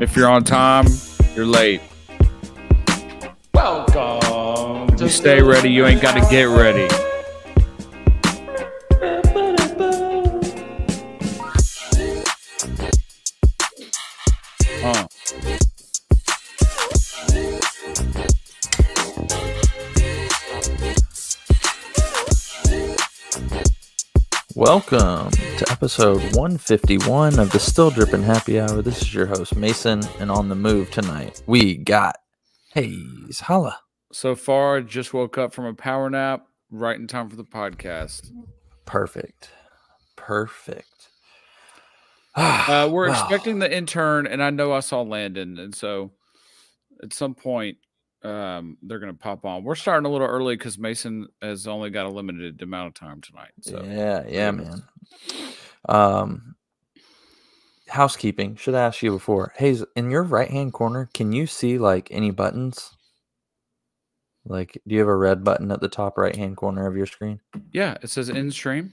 If you're on time, you're late. Welcome. You stay ready, you ain't got to get ready. Huh. Welcome to episode 151 of the Still Dripping Happy Hour. This is your host Mason, and on the move tonight we got Hayes Holla. So far, I just woke up from a power nap right in time for the podcast. Perfect, perfect. Uh, we're Wow. expecting the intern, and I know I saw Landon, and so at some point, um, they're going to pop on. We're starting a little early because Mason has only got a limited amount of time tonight. So yeah, yeah, man. Um, housekeeping should I ask you before. Hey, in your right hand corner, can you see like any buttons? Like, do you have a red button at the top right hand corner of your screen? yeah, it says in stream.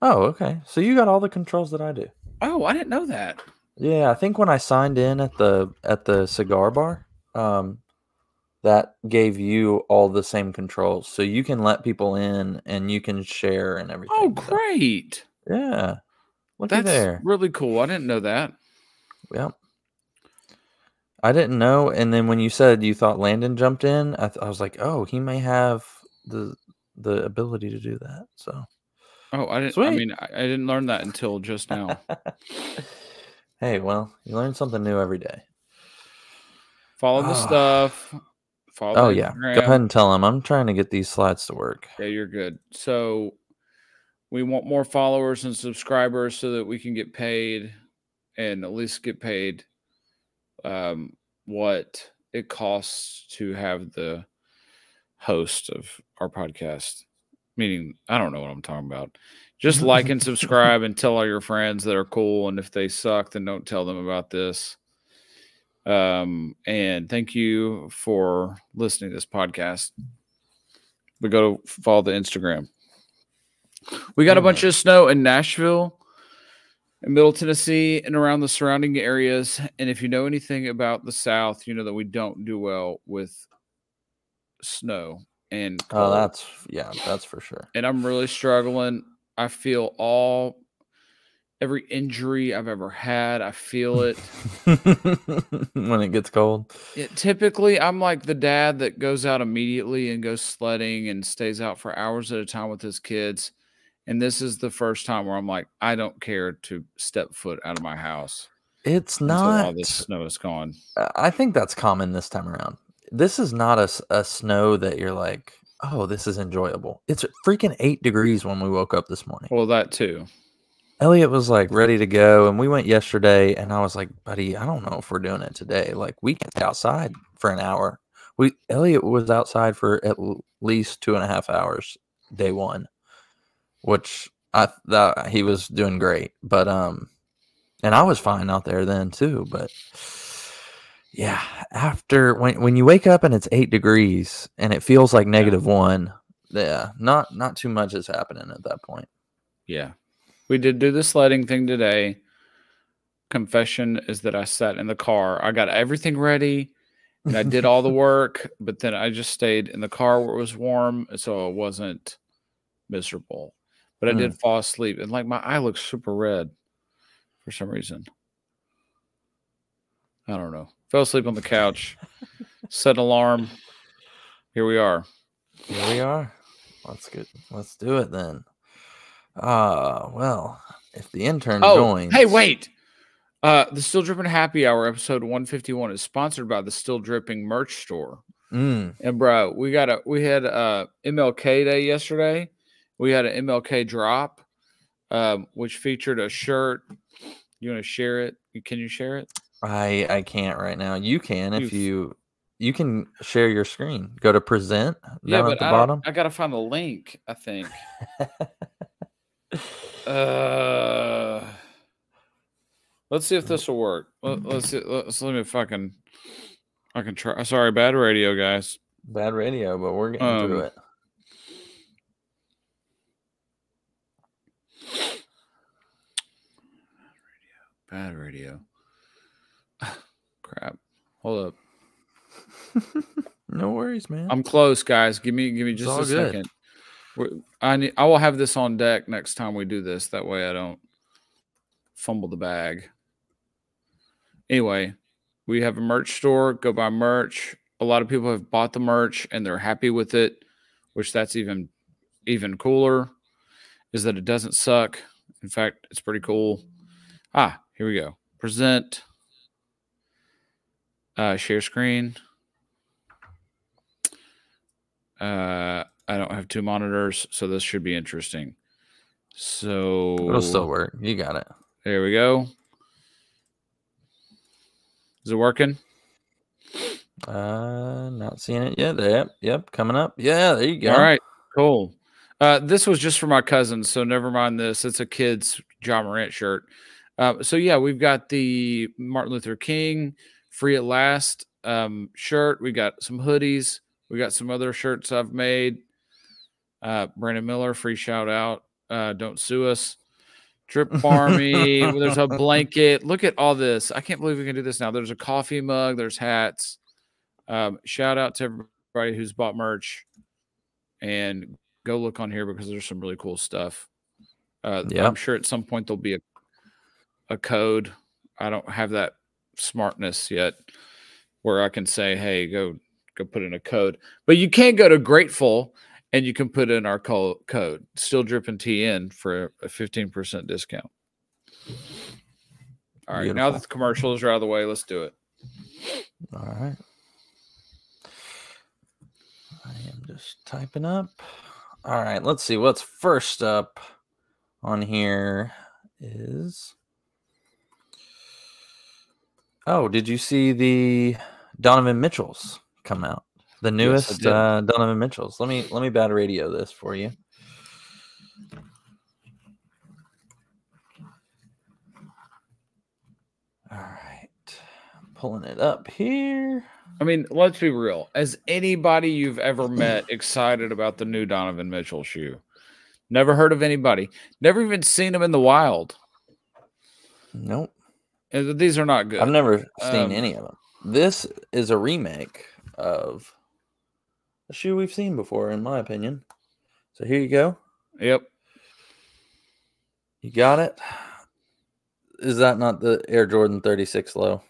Oh, okay. So you got all the controls that I do. Oh, I didn't know that. Yeah, I think when I signed in at the at the cigar bar, um, that gave you all the same controls, so you can let people in and you can share and everything. Oh, so- great. yeah, look That's there. really cool. I didn't know that. Yep. I didn't know, and then when you said you thought Landon jumped in, I, th- I was like, oh, he may have the the ability to do that. So Oh, I didn't. I mean, I, I didn't learn that until just now. hey, well, you learn something new every day. Follow the Ah. stuff. Follow. Oh the yeah, Instagram. go ahead and tell him I'm trying to get these slides to work. Yeah, you're good. So we want more followers and subscribers so that we can get paid and at least get paid um, what it costs to have the host of our podcast. Meaning, I don't know what I'm talking about. Just like and subscribe and tell all your friends that are cool. And if they suck, then don't tell them about this. Um, and thank you for listening to this podcast we go to follow the Instagram. We got a oh, bunch of snow in Nashville, in Middle Tennessee, and around the surrounding areas. And if you know anything about the South, you know that we don't do well with snow and Oh, that's yeah, that's for sure. and I'm really struggling. I feel all every injury I've ever had. I feel it. when it gets cold. Yeah, typically, I'm like the dad that goes out immediately and goes sledding and stays out for hours at a time with his kids. And this is the first time where I'm like, I don't care to step foot out of my house It's until all not. this snow is gone. I think that's common this time around. This is not a, a snow that you're like, oh, this is enjoyable. It's freaking eight degrees when we woke up this morning. Well, that too. Elliot was like ready to go, and we went yesterday, and I was like, buddy, I don't know if we're doing it today. Like, we can outside for an hour. We Elliot was outside for at least two and a half hours day one, which I th- that he was doing great, but um, and I was fine out there then too. But yeah, after when when you wake up and it's eight degrees and it feels like negative one, yeah, not not too much is happening at that point. Yeah. We did do the sledding thing today. Confession is that I sat in the car. I got everything ready and I did all the work, but then I just stayed in the car where it was warm, so it wasn't miserable. But I did fall asleep, and like my eye looks super red for some reason. I don't know. Fell asleep on the couch, set an alarm. Here we are. Here we are. Let's get let's do it then. Ah, well, if the intern Oh, joins. hey, wait. Uh, the Still Dripping Happy Hour episode 151 is sponsored by the Still Dripping merch store. Mm, And bro, we got a we had uh MLK day yesterday. We had an MLK drop, um, which featured a shirt. You want to share it? Can you share it? I I can't right now. You can if you you can share your screen. Go to present yeah, down but at the I, bottom. I gotta find the link. I think. uh, let's see if this will work. Let, let's see. Let's let me fucking. I can try. Sorry, bad radio, guys. Bad radio, but we're getting through Um, it. Bad radio. crap. Hold up. No worries, man. I'm close, guys. Give me give me just a good. second. We're- I need, I will have this on deck next time we do this. That way I don't fumble the bag. Anyway, we have a merch store. Go buy merch. A lot of people have bought the merch and they're happy with it, which that's even even cooler. Is that it doesn't suck. In fact, it's pretty cool. Ah, here we go. Present. Uh, share screen. Uh, I don't have two monitors, so this should be interesting. So It'll still work. You got it. there we go. Is it working? Uh, not seeing it yet. Yep, yep, coming up. Yeah, there you go. All right, cool. Uh, this was just for my cousin, so never mind this. It's a kid's Ja Morant shirt. Uh, so yeah, we've got the Martin Luther King "Free at Last" um, shirt. We got some hoodies. We got some other shirts I've made. Uh, Brandon Miller, free shout out. Uh, don't sue us. Drip Farmy. There's a blanket. Look at all this. I can't believe we can do this now. There's a coffee mug. There's hats. Um, shout out to everybody who's bought merch and go look on here because there's some really cool stuff. Uh, Yeah. I'm sure at some point there'll be a a code. I don't have that smartness yet where I can say, "Hey, go go put in a code." But you can go to Grateful and you can put in our co- code, still dripping TN for a 15% discount. All right, now that the commercials are out of the way, let's do it. All right. I am just typing up. All right, let's see what's first up on here is Oh, did you see the Donovan Mitchells come out? The newest did. uh, Donovan Mitchells. Let me let me bad radio this for you. All right. Pulling it up here. I mean, let's be real. As anybody you've ever met excited about the new Donovan Mitchell shoe? Never heard of anybody. Never even seen him in the wild. Nope. And These are not good. I've never seen Um, any of them. This is a remake of a shoe we've seen before, in my opinion. So here you go. Yep. You got it. Is that not the Air Jordan 36 low?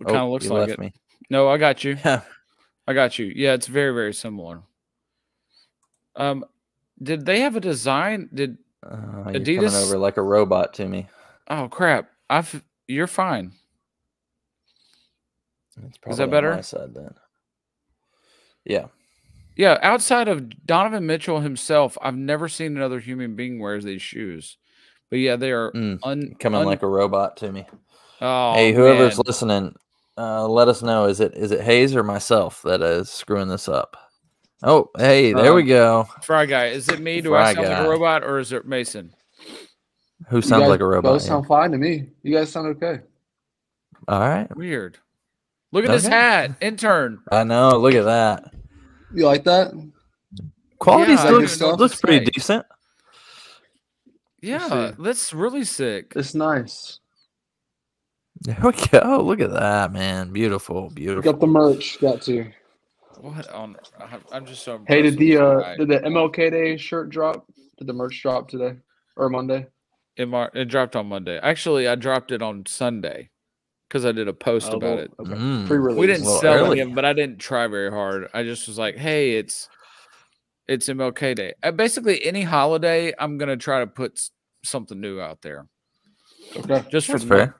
It kind of Oh, looks like it. me. No, I got you. Yeah. I got you. Yeah, it's very, very similar. Um, did they have a design? Did Uh, Adidas- over like a robot to me. oh crap? I've you're fine. Is that better? Side then. Yeah. Yeah, outside of Donovan Mitchell himself, I've never seen another human being wears these shoes. But yeah, they are Mm, un, coming un- like a robot to me. oh, hey, whoever's man. listening, uh, let us know. Is it is it Hayes or myself that is screwing this up? Oh, hey, there we Um, go. Fry guy, is it me? Do I Fry sound like a robot or is it Mason? Who sounds like a robot? Both here? sound fine to me. You guys sound okay. All right. Weird. Look at this hat, intern. I know. Look at that. You like that? Quality Yeah, still looks, looks pretty say. decent. Yeah, that's really sick. It's nice. There we go. Look at that, man. Beautiful, beautiful. got the merch. Got to. What on? I- I'm just so. Hey, did the uh did the MLK Day shirt drop? Did the merch drop today or Monday? It, mar- it dropped on Monday. Actually, I dropped it on Sunday because I did a post Oh, about well, it. Okay. Mm. Pre-release. We didn't Well, sell early. any but I didn't try very hard. I just was like, "Hey, it's it's MLK Day." Uh, basically, any holiday, I'm gonna try to put s- something new out there. Okay. Just for That's the- fair.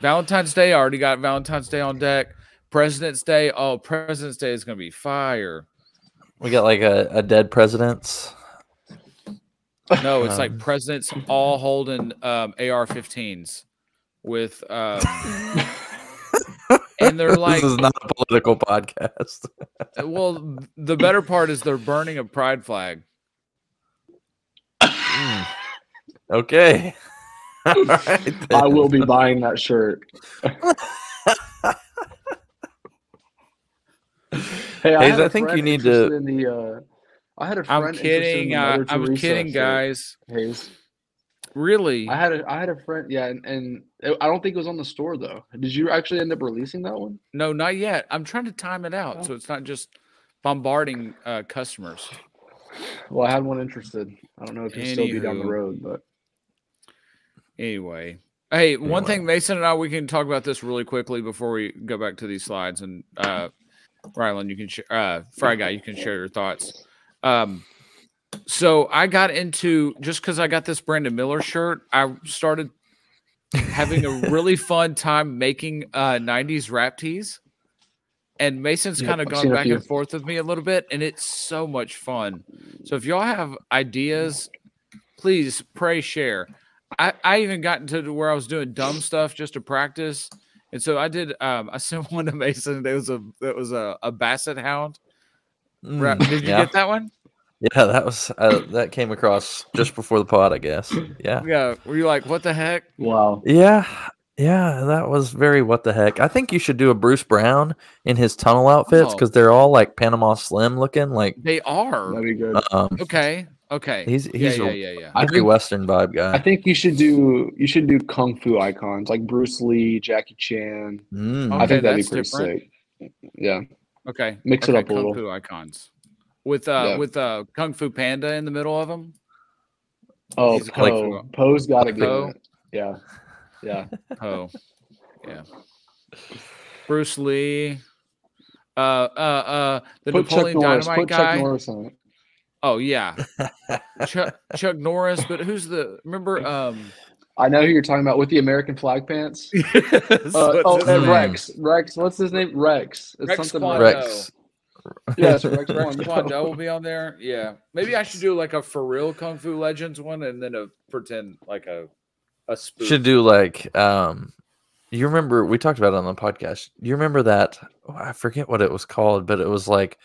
Valentine's Day, I already got Valentine's Day on deck. President's Day, oh, President's Day is gonna be fire. We got like a, a dead presidents. No, it's like Um, presidents all holding um, AR-15s with, um, and they're like, this is not a political podcast. well, the better part is they're burning a pride flag. Mm. Okay. All right. I will be buying that shirt. Hey, Hayes, had a I think you need to- In the, uh, I had a friend I'm kidding. Uh, I'm Teresa kidding, guys. Hayes. Really? I had a I had a friend, yeah, and, and it- I don't think it was on the store though. Did you actually end up releasing that one? No, not yet. I'm trying to time it out Oh. so it's not just bombarding uh, customers. Well, I had one interested. I don't know if he'll still be down the road, but Anyway, hey, one Anyway. thing Mason and I we can talk about this really quickly before we go back to these slides. And uh, Rylan, you can share. Uh, Fry guy, you can share your thoughts. Um, so I got into just because I got this Brandon Miller shirt, I started having a really fun time making uh, '90s rap tees. And Mason's kind of gone back and forth with me a little bit, and it's so much fun. So if y'all have ideas, please pray share. I, I even got into where I was doing dumb stuff just to practice. And so I did um I sent one to Mason. It was a it was a, a basset hound. Ra- Mm, Did you yeah. get that one? Yeah, that was uh, that came across just before the pod, I guess. Yeah. Yeah. Were you like, what the heck? wow. Yeah. Yeah, that was very what the heck. I think you should do a Bruce Brown in his tunnel outfits Oh. because they're all like Panama Slim looking. Like, They are. That'd be good. um, Okay. Okay. he's he's yeah, a yeah, yeah. I very think- Western vibe guy. I think you should do you should do kung fu icons like Bruce Lee, Jackie Chan. Mm. I think that'd be pretty different. sick. Yeah. Okay. Mix it okay, up a little. Kung. Fu icons. With uh Yeah. with uh Kung Fu Panda in the middle of them. Oh, He's kung Po. fu- Po's got to Po? it. Yeah. Yeah. Oh, yeah. Bruce Lee. Uh, uh, uh, the Put Chuck Napoleon Norris. Dynamite Put guy. Chuck Norris on it. Oh yeah, Chuck Chuck Norris. But who's the? Remember? Um. I know who you're talking about with the American flag pants. Uh, oh, and? Rex. Rex. What's his name? Rex. It's Rex something Kwon- Rex. Rex. Yeah, it's Rex Rex Kwon. Kwon will be on there. Yeah, maybe I should do like a for real Kung Fu Legends one, and then a pretend like a a spoof. Should do like um you remember we talked about it on the podcast. You remember that oh, I forget what it was called, but it was like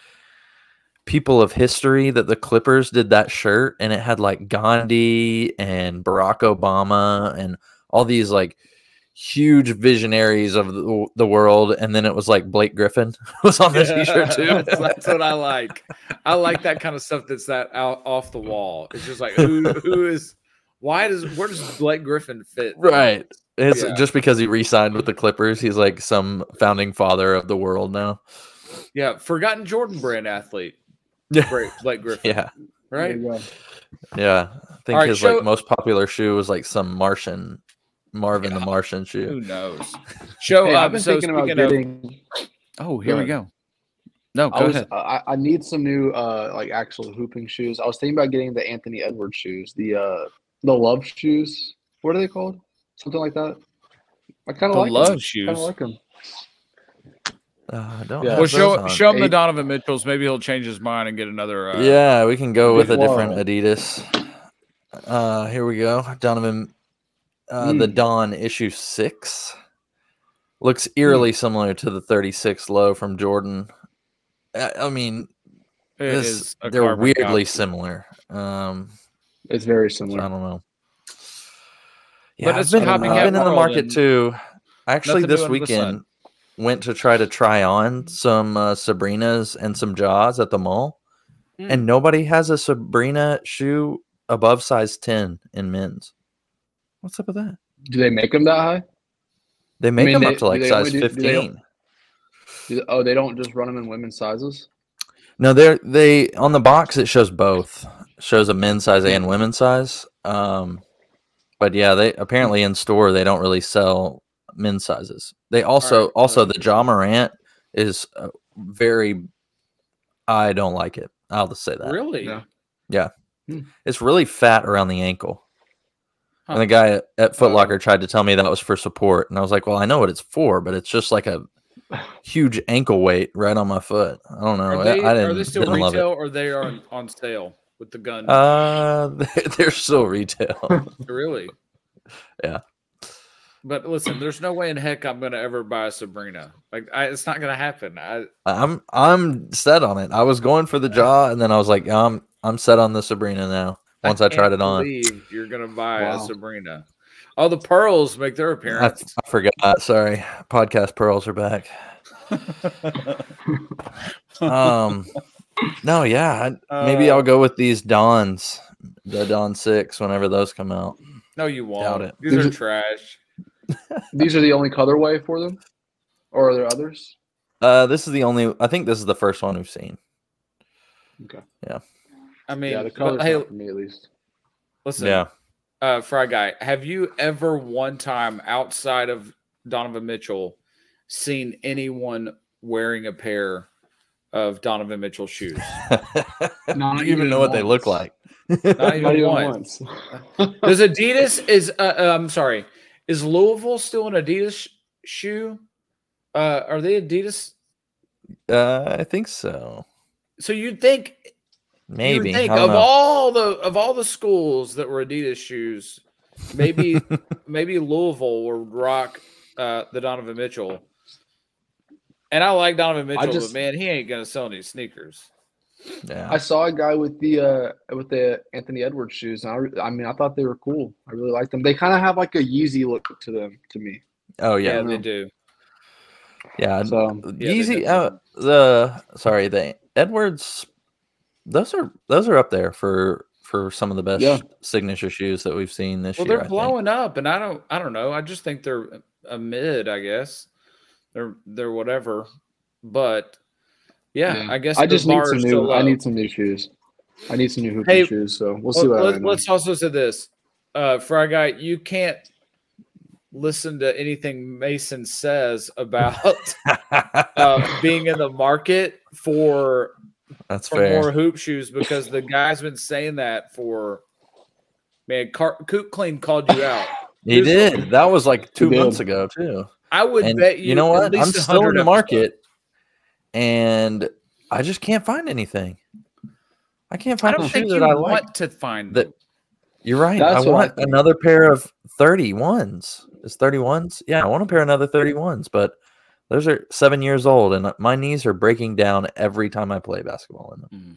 people of history that the Clippers did that shirt and it had like Gandhi and Barack Obama and all these like huge visionaries of the, the world and then it was like Blake Griffin was on the t-shirt too. that's, that's what I like. I like that kind of stuff that's that out off the wall. It's just like who who is why does where does Blake Griffin fit? right. It's Yeah. just because he re-signed with the Clippers, he's like some founding father of the world now. Yeah, forgotten Jordan brand athlete. Yeah. Blake, Blake Griffin. Yeah. Right. Yeah, I think right, his show- like most popular shoe was like some Martian, Marvin the Martian shoe. Who knows? Show Hey, up. I've been so thinking about speaking of- getting. oh, here Go we go. No, I go was. ahead. I, I need some new, uh, like actual hooping shoes. I was thinking about getting the Anthony Edwards shoes, the uh, the Love shoes. What are they called? Something like that. I kind of like love them. shoes. Kind of like them. Uh, I don't. Yeah. have Well, show show him the Donovan Mitchells. Maybe he'll change his mind and get another. Uh, yeah, we can go with a Whoa. different Adidas. Uh, here we go. Donovan, uh, the Don issue six looks eerily similar to the 36 low from Jordan. I, I mean, it this, is they're weirdly copy. similar. Um, It's very similar. I don't know. But Yeah, it's I've been, copycat I've been in the market and too. Actually, this new under the weekend went to try to try on some uh, Sabrinas and some Ja's at the mall, Mm. and nobody has a Sabrina shoe above size ten in men's. What's up with that? Do they make them that high? They make mean, them they- up to like size only do- do they- fifteen. Do- oh, they don't just run them in women's sizes. No, they're they on the box. It shows both. It shows a men's size and women's size. Um, but yeah, they apparently in store they don't really sell men's sizes. They also right, also the Ja Morant is uh, very. I don't like it. I'll just say that Really? Yeah. Yeah. it's really fat around the ankle. Huh. And the guy at, at Foot Locker tried to tell me that was for support, and I was like, "Well, I know what it's for, but it's just like a huge ankle weight right on my foot. I don't know. Are I- they, I didn't, are they still didn't retail or they are on, on sale with the gun? Uh, they're still retail. really? Yeah. But listen, there's no way in heck I'm gonna ever buy a Sabrina. Like, I, it's not gonna happen. I I'm I'm set on it. I was going for the Ja, and then I was like, I'm I'm set on the Sabrina now. Once I, tried it on, You're gonna buy a Sabrina. Oh, the pearls make their appearance. I forgot. Sorry, podcast pearls are back. Um, no, yeah, I, maybe Uh, I'll go with these Dons, the Don Six, whenever those come out. No, you won't. Doubt it. These These are are- trash. These are the only colorway for them, or are there others? Uh, this is the only. I think this is the first one we've seen. Okay. Yeah. I mean, yeah, the colors hey, for me at least. listen, Yeah. uh, Fry Guy, have you ever one time outside of Donovan Mitchell seen anyone wearing a pair of Donovan Mitchell shoes? Not Do you even know what they look like? Not even Not even once. once. Does Adidas is? Uh, uh, I'm sorry. Is Louisville still an Adidas sh- shoe? Uh, are they Adidas? uh, I think so. So you'd think you Maybe. would think of know. all the of all the schools that were Adidas shoes, maybe maybe Louisville would rock uh, the Donovan Mitchell. And I like Donovan Mitchell, just- but man, he ain't gonna sell any sneakers. Yeah. I saw a guy with the uh with the Anthony Edwards shoes, and I, re- I mean, I thought they were cool. I really like them. They kind of have like a Yeezy look to them to me. oh Yeah, yeah. they do. Yeah. So they Easy. Uh, the sorry, the Edwards. Those are those are up there for for some of the best Yeah. signature shoes that we've seen this Well, year. they're I think. blowing up, and I don't, I don't know. I just think they're a mid. I guess they're they're whatever. But yeah, yeah. I guess I just need some new. still I need some new shoes. I need some new hooping Hey, shoes. So we'll see let, I Let's also say this, uh, Fry Guy, you can't listen to anything Mason says about uh, being in the market for That's for fair. more hoop shoes because the guy's been saying that for man. Car- Coop Clean called you out. He Here's did. That was like two months ago too. I would And bet you. you know what? I'm still in the episodes. market, and I just can't find anything. I can't I find don't think that you I want like. to find that- You're right. That's I what I want another pair of 31s. Is 31s? Yeah, I want a pair of another 31s, but those are seven years old, and my knees are breaking down every time I play basketball in them. Mm.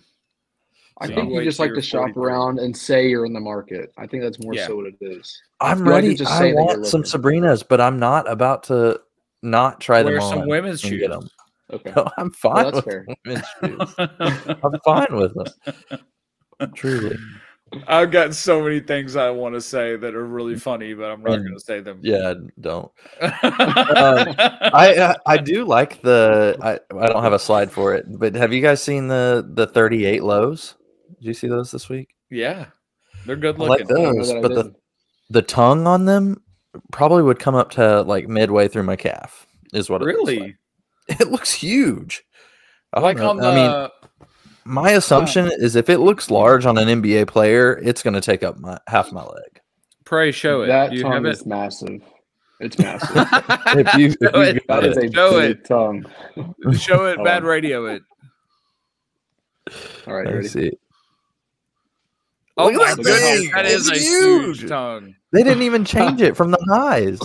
I So think you you just like to shop 43. around and say you're in the market. I think that's more Yeah. so what it is. I'm You like to ready. just I say that want some. Sabrinas, but I'm not about to not try Wear them some women's and shoes. get 'em. Okay. No, I'm fine that's with fair. women's shoes. I'm fine with them. Truly. I've got so many things I want to say that are really mm. funny, but I'm not mm. going to say them. Yeah, don't. Um, I, I uh, I do like the I, I don't have a slide for it, but have you guys seen the the 38 lows? Did you see those this week? yeah, they're good I like looking. I didn't those, I but the the tongue on them probably would come up to like midway through my calf. Is what it looks really, like. It looks huge. I like know. on the. I mean, my assumption is if it looks large on an NBA player, it's going to take up my half my leg. pray show it. That you tongue have it. is massive. It's massive. If you- if show you it. got that is a Show big it. tongue. Show it. Bad radio. It. All right, Let me ready? see. Oh Look my that goodness, thing. that is It's a huge. huge. tongue. They didn't even change it from the highs.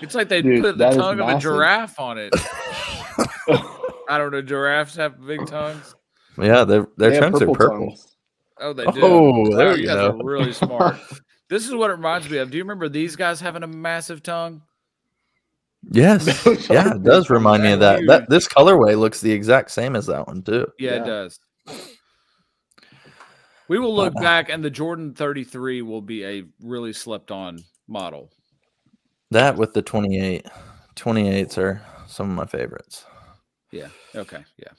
It's like they Dude, put the tongue of a giraffe on it. I don't know. Giraffes have big tongues. Yeah, their their They have trunks are purple. tongues. Oh, they do. Oh, there Wow, you you guys go. are really smart. this is what it reminds me of. Do you remember these guys having a massive tongue? Yes. Yeah, it does remind me of that. That this colorway looks the exact same as that one too. Yeah, it does. We will look back, and the Jordan 33 will be a really slept on model. That with the 28. 28s are some of my favorites. Yeah. Okay. Yeah.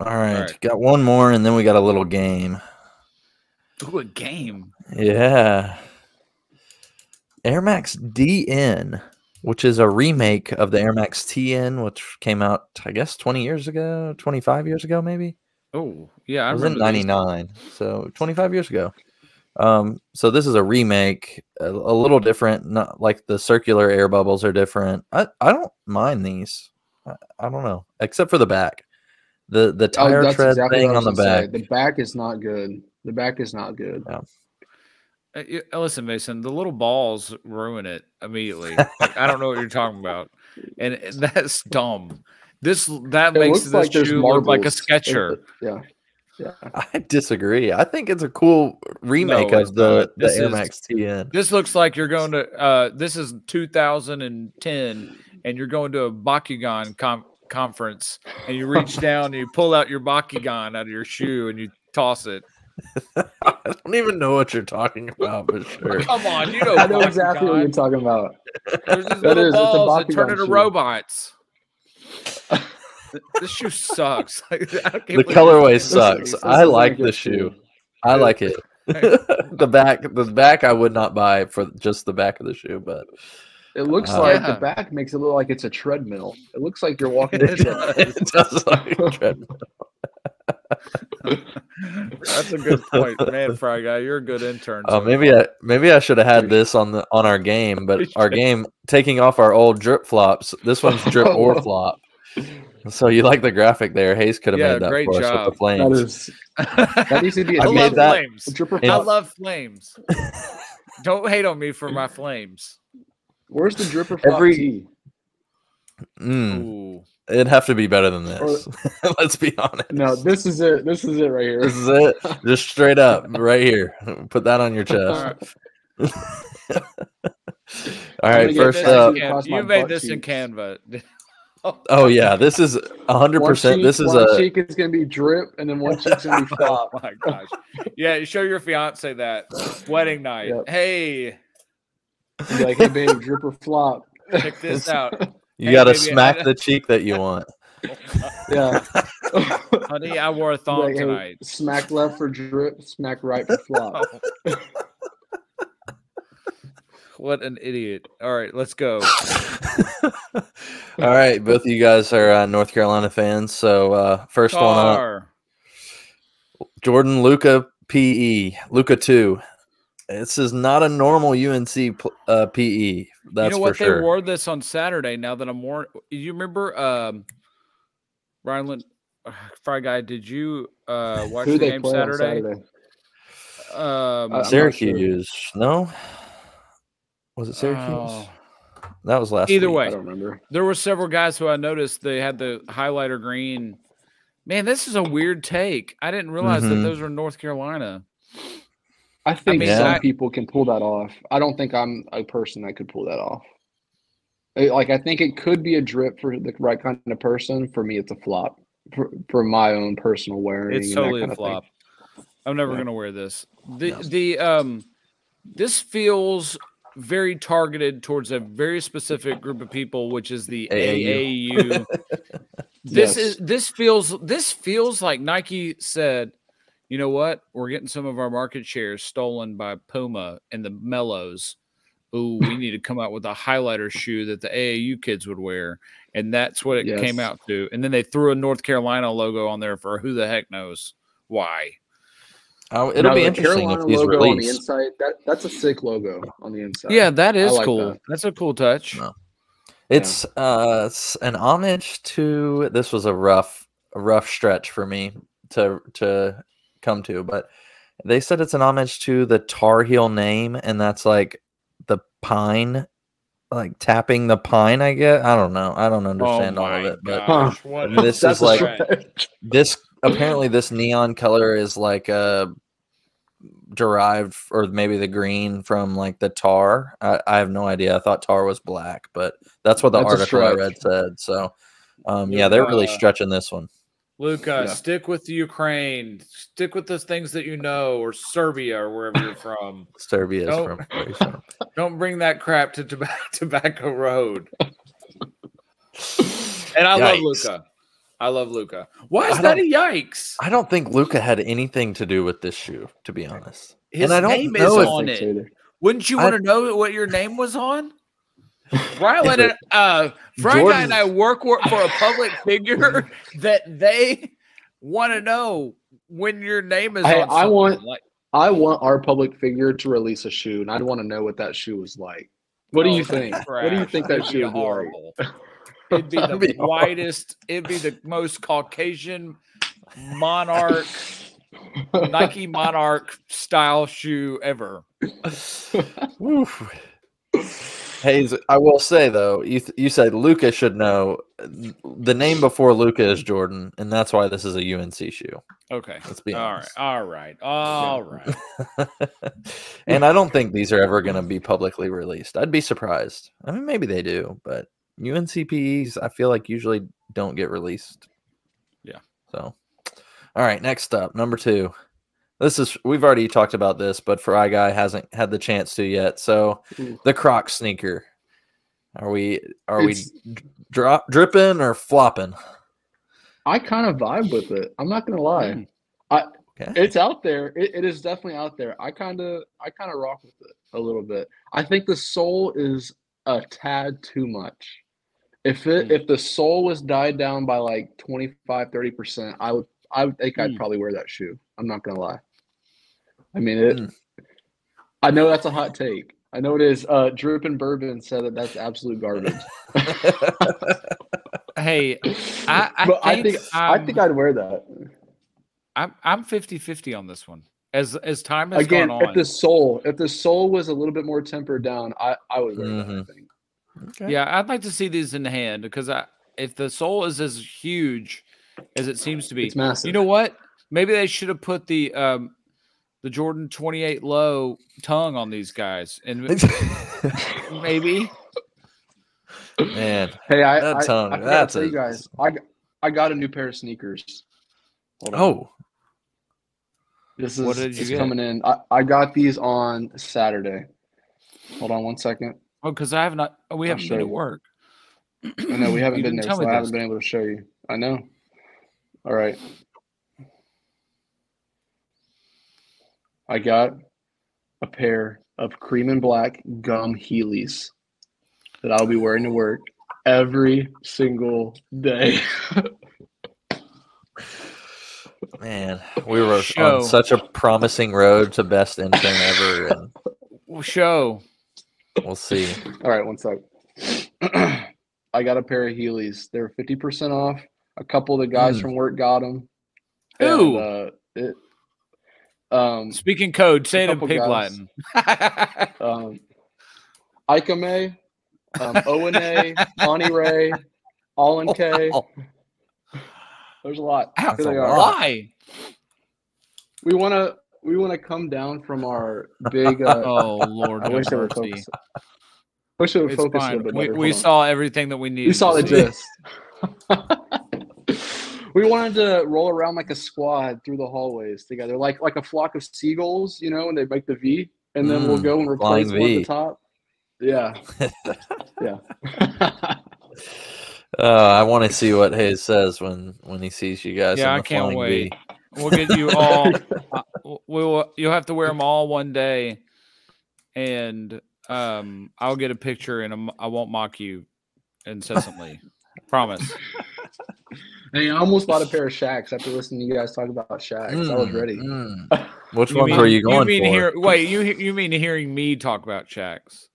All right, right. got one more and then we got a little game. Ooh, a game. Yeah. Air Max DN, which is a remake of the Air Max TN, which came out, I guess, 20 years ago, 25 years ago, maybe. Oh, yeah. I It was in remember these. 99, so 25 years ago. Um, so this is a remake, a, a little different. Not like the circular air bubbles are different. I, I don't mind these. I, I don't know, except for the back, the the Oh, tire that's tread exactly thing on the was gonna say. back. The back is not good. The back is not good. Yeah. uh, listen, Mason, the little balls ruin it immediately. Like, I don't know what you're talking about, and and that's dumb. This that It makes looks this like shoe look like a marbles. Skecher. yeah. Yeah. I disagree. I think it's a cool remake No, of the, the This Air Max TN. This looks like you're going to. Uh, this is 2010, and you're going to a Bakugan com- conference, and you reach down and you pull out your Bakugan out of your shoe and you toss it. I don't even know what you're talking about, but sure. Come on, you know, I know exactly what you're talking about. There's these That little is, balls that turn Bakugan into shoe. robots. This shoe sucks. I can't The colorway this- sucks. This I like the shoe. shoe. I Yeah. like it. the back, the back, I would not buy for just the back of the shoe, but It looks Uh, like Yeah. the back makes it look like it's a treadmill. It looks like you're walking. It does. it does like a treadmill. That's a good point, man. Fry guy, you're a good intern. Oh, so maybe. I maybe I should have had this on the on our game, but our game taking off our old drip flops. This one's drip or flop. So you like the graphic there? Hayes could have Yeah, made that great for us with job. the flames. That is that needs to be a I I love made that- flames. A dripper I flop. love flames. Don't hate on me for my flames. Where's the dripper flop Every- tee? Mm, it'd have to be better than Or- this. Let's be honest. No, this is it. This is it right here. This is it. Just straight up, right here. Put that on your chest. right. All I'm right, gonna get first up. to Can- across my you made butt this in. Canva. Oh yeah, this is hundred percent. This is one a cheek is gonna be drip, and then one cheek's gonna be flop. Oh my gosh. Yeah, show your fiance that wedding night. Yep. Hey, Be like, hey babe, drip or flop. check this out. you Hey, got to baby, I- smack the cheek that you want. Yeah. Honey, I wore a thong like, hey, tonight. smack left for drip, smack right for flop. What an idiot. All right, let's go. All right, both of you guys are uh, North Carolina fans. So uh, first one up, Jordan Luka PE Luka two. This is not a normal UNC pl- uh, PE. That's you know for what? sure. They wore this on Saturday. Now that I'm more, you remember, um, Ryan, Lin- uh, Fry Guy, did you uh, watch the game Saturday? Saturday? Um, Uh, I'm sure. Syracuse. No, was it Syracuse? oh, that was last. Either week. way. I don't remember. there were several guys who I noticed they had the highlighter green. Man, this is a weird take. I didn't realize that Mhm. those were North Carolina. I think mean, some I- people can pull that off. I don't think I'm a person that could pull that off. Like I think it could be a drip for the right kind of person. For me, it's a flop. For, for my own personal wearing, It's totally a of thing. flop. I'm never Yeah. gonna wear this. The No. the um this feels very targeted towards a very specific group of people, which is the AAU. AAU. this Yes. is this feels this feels like Nike said, you know what? We're getting some of our market shares stolen by Puma and the Melos. Ooh, we need to come out with a highlighter shoe that the AAU kids would wear. And that's what it came out to. And then they threw a North Carolina logo on there for who the heck knows why. Oh, it'll Now, be interesting Carolina these logo on the inside. That that's a sick logo on the inside. Yeah, that is like cool. that. That's a cool touch. No. It's uh it's an homage to this was a rough a rough stretch for me to to come to, but they said it's an homage to the Tar Heel name, and that's like the pine, like tapping the pine. I get. I don't know. I don't understand all of it, but Oh gosh, what This is like- a stretch. this apparently this neon color is like uh derived or maybe the green from like the tar I, I have no idea i thought tar was black but that's what the That's article i read said so um yeah they're really Uh, stretching this one Luka, Yeah. stick with the Ukraine. Stick with the things that you know, or Serbia, or wherever you're from. serbia is from. Don't bring that crap to Toba- Tobacco Road. And I love Luka. I love Luka. Why is that a yikes? i don't think luka had anything to do with this shoe to be honest His I don't name is know if- on it. Spectator. Wouldn't you I- want to know what your name was on? Rylan and uh, Frank and I work wor- for a public figure that they want to know when your name is on. I want- like, I want our public figure to release a shoe, and I'd want to know what that shoe was like. What do oh, you think? What do you think that shoe would be like? It'd be That'd the be horrible. whitest. It'd be the most Caucasian monarch Nike Monarch style shoe ever. Hayes, I will say though, you th- you said Luka should know the name before Luka is Jordan, and that's why this is a UNC shoe. Okay. Let's be All right. honest. All right. All right. and I don't think these are ever going to be publicly released. I'd be surprised. I mean, maybe they do, but UNCPEs, I feel like usually don't get released. Yeah. So, all right, next up, number two, This is we've already talked about this, but for I guy hasn't had the chance to yet. So Ooh. the Croc sneaker. Are we are It's- we drop dripping or flopping? I kind of vibe with it. I'm not gonna lie. Mm. Okay. It's out there. It, it is definitely out there. I kind of I kind of rock with it a little bit. I think the sole is a tad too much. If it Mm. if the sole was died down by like 25 30%, I would I would think I'd Mm. probably wear that shoe. I'm not going to lie. I mean it Mm. I know that's a hot take. I know it is. Uh Drippin' Bourbon said that that's absolute garbage. Hey, I, I but I think, think I think I'd wear that. I'm I'm 50-50 on this one. As as time has Again, gone if on. the sole, if the sole was a little bit more tempered down, I I would wear that. I Mhm. think. Okay. Yeah, I'd like to see these in hand because I, if the sole is as huge as it seems to be, It's massive. you know what? Maybe they should have put the um the Jordan 28 low tongue on these guys, and maybe Man, Hey, I, That I, tongue, I forgot that's to a- you guys. I got, I got a new pair of sneakers. Hold on. oh, this is what did you get? coming in. I, I got these on Saturday. Hold on one second. oh, because I have not, oh, we I'll haven't show been at you. work. I know we haven't been there, so I haven't been able to show you. I know. All right. I got a pair of cream and black gum Heelys that I'll be wearing to work every single day. man, we were Show. on such a promising road to best intern ever, and Well, show. we'll see. All right, one sec. I got a pair of Heelys. They're fifty percent off. A couple of the guys Mm. from work got them. Ooh. uh, it, um, Speaking code, say it in pig guys. Latin. um, Ikame, um, O&A, Connie Ray, All in K. Oh, There's a lot. Ow, Here a they are. Why? We want to we want to come down from our big. Uh, Oh Lord, I wish they were mercy. focused. Wish they would It's focus a bit We, we saw everything that we needed. We saw the gist. We wanted to roll around like a squad through the hallways together, like like a flock of seagulls, you know, and they make the V, and then we'll Mm, go and flying replace one at the top. Yeah, yeah. Uh, I want to see what Hayes says when when he sees you guys. Yeah, in I can't wait. V. We'll get you all. uh, we will. You'll have to wear them all one day, and um, I'll get a picture, and I'm- I won't mock you incessantly. Promise. Hey, I almost bought a pair of Shaqs after listening to you guys talk about Shaqs. I was Mm, ready. mm. Which You ones mean, were you going mean for? Hear, wait, you he- you mean hearing me talk about shaqs?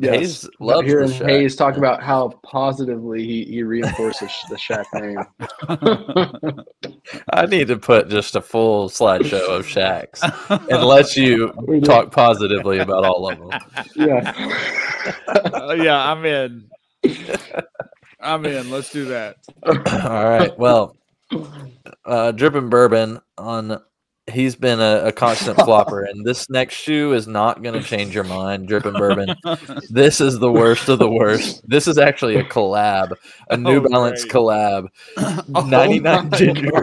Hayes Yes, loves the hearing Hayes talk about how positively he, he reinforces the Shaq name. I need to put just a full slideshow of shaqs and let you talk positively about all of them. Yeah. Uh, yeah, I'm in. I'm in. Let's do that. all right. Well, uh, dripping bourbon on. He's been a, a constant flopper, and this next shoe is not going to change your mind. Dripping bourbon. This is the worst of the worst. This is actually a collab, a New Oh, Balance great. collab. Oh 99 ginger.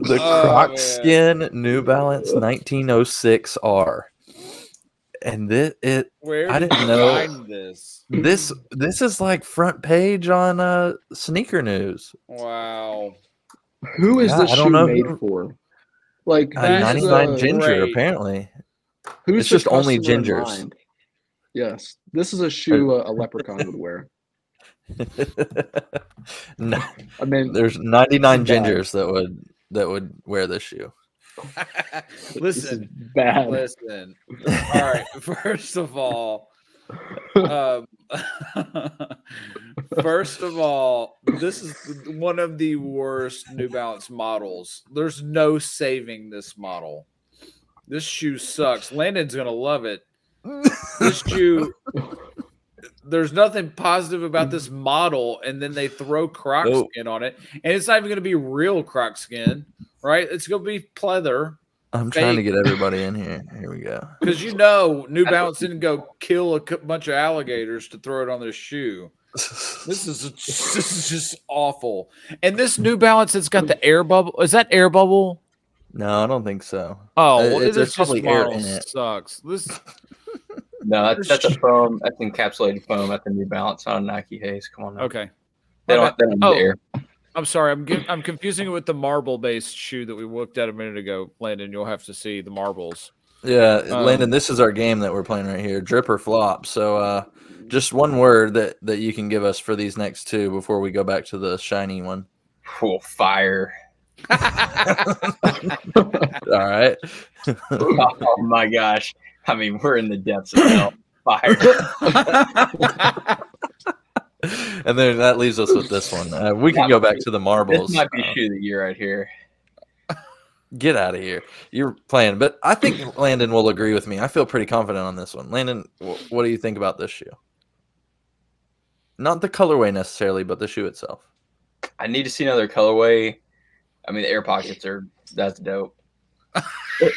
The Oh, Croc man. Skin New Balance 1906R. And this it Where I did didn't you know- find this? this this is like front page on uh sneaker news. Wow. Who is Yeah, this I don't shoe know made who- for? Like, Uh, That who's is 99 the- ginger great. apparently. Who's It's just only customer gingers. mind? Yes, this is a shoe a, a leprechaun would wear. no, I mean, there's 99 This is bad. gingers that would that would wear this shoe. this is listen, bad. listen. All right. First of all, um, first of all, this is one of the worst New Balance models. There's no saving this model. This shoe sucks. Landon's gonna love it. This shoe. There's nothing positive about this model, and then they throw croc Nope. skin on it, and it's not even going to be real croc skin, right? It's going to be pleather. I'm trying to get everybody in here. Here we go. Because you know, New Balance didn't go kill a bunch of alligators to throw it on their shoe. This is this is just awful. And this New Balance, it's got the air bubble. Is that air bubble? no, I don't think so. Oh, Uh, well, it- this there's just probably air in it. sucks. This No, that's, that's a foam. That's encapsulated foam at the New Balance, not a Nike Haze. Come on, now. okay. They don't. They don't Oh. air. I'm sorry. I'm I'm confusing it with the marble based shoe that we looked at a minute ago. Landon, you'll have to see the marbles. Yeah, Um, Landon, this is our game that we're playing right here, drip or flop. So, uh, just one word that that you can give us for these next two before we go back to the shiny one. Cool fire. All right. oh my gosh. I mean, we're in the depths of hell. Fire. and then that leaves us with this one. Uh, we can go back to the marbles. This might be Uh, shoe of the year right here. get out of here. You're playing, but I think Landon will agree with me. I feel pretty confident on this one. Landon, wh- what do you think about this shoe? Not the colorway necessarily, but the shoe itself. I need to see another colorway. I mean, the air pockets are that's dope. The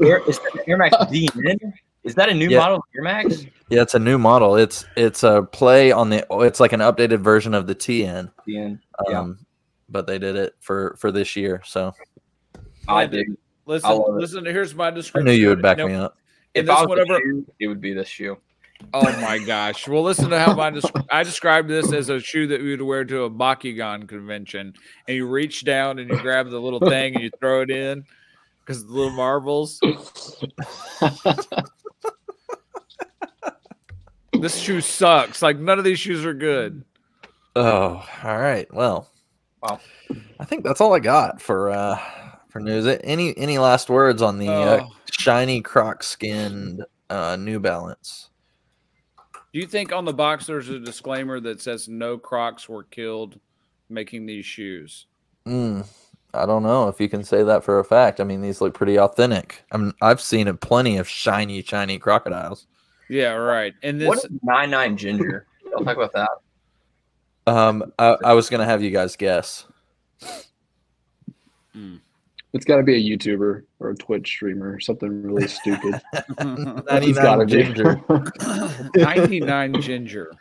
Air, is that the Air Max DN? Is that a new Yeah. model of Air Max? Yeah, it's a new model. It's it's a play on the. It's like an updated version of the TN. DN. Um, Yeah. But they did it for for this year, so I dig. Listen, love it. listen. Here's my description. I knew you would of it. back Now, me up. in If this I was whatever- shoe, it would be this shoe. Oh my gosh. Well, listen to how my desc- I described this as a shoe that we would wear to a Bakugan convention. And you reach down and you grab the little thing and you throw it in because the little marbles. This shoe sucks. Like none of these shoes are good. Oh, all right. Well, Wow. I think that's all I got for uh for news. Any any last words on the uh, Oh. shiny croc skinned uh, New Balance? Do you think on the box there's a disclaimer that says no Crocs were killed making these shoes? Mm, I don't know if you can say that for a fact. I mean, these look pretty authentic. I'm I've seen a plenty of shiny, shiny crocodiles. Yeah, right. And this is nine nine ginger? I'll talk about that. Um, I, I was gonna have you guys guess. It's got to be a YouTuber or a Twitch streamer, something really stupid. Ninety It's gotta be. ginger. 99 ginger.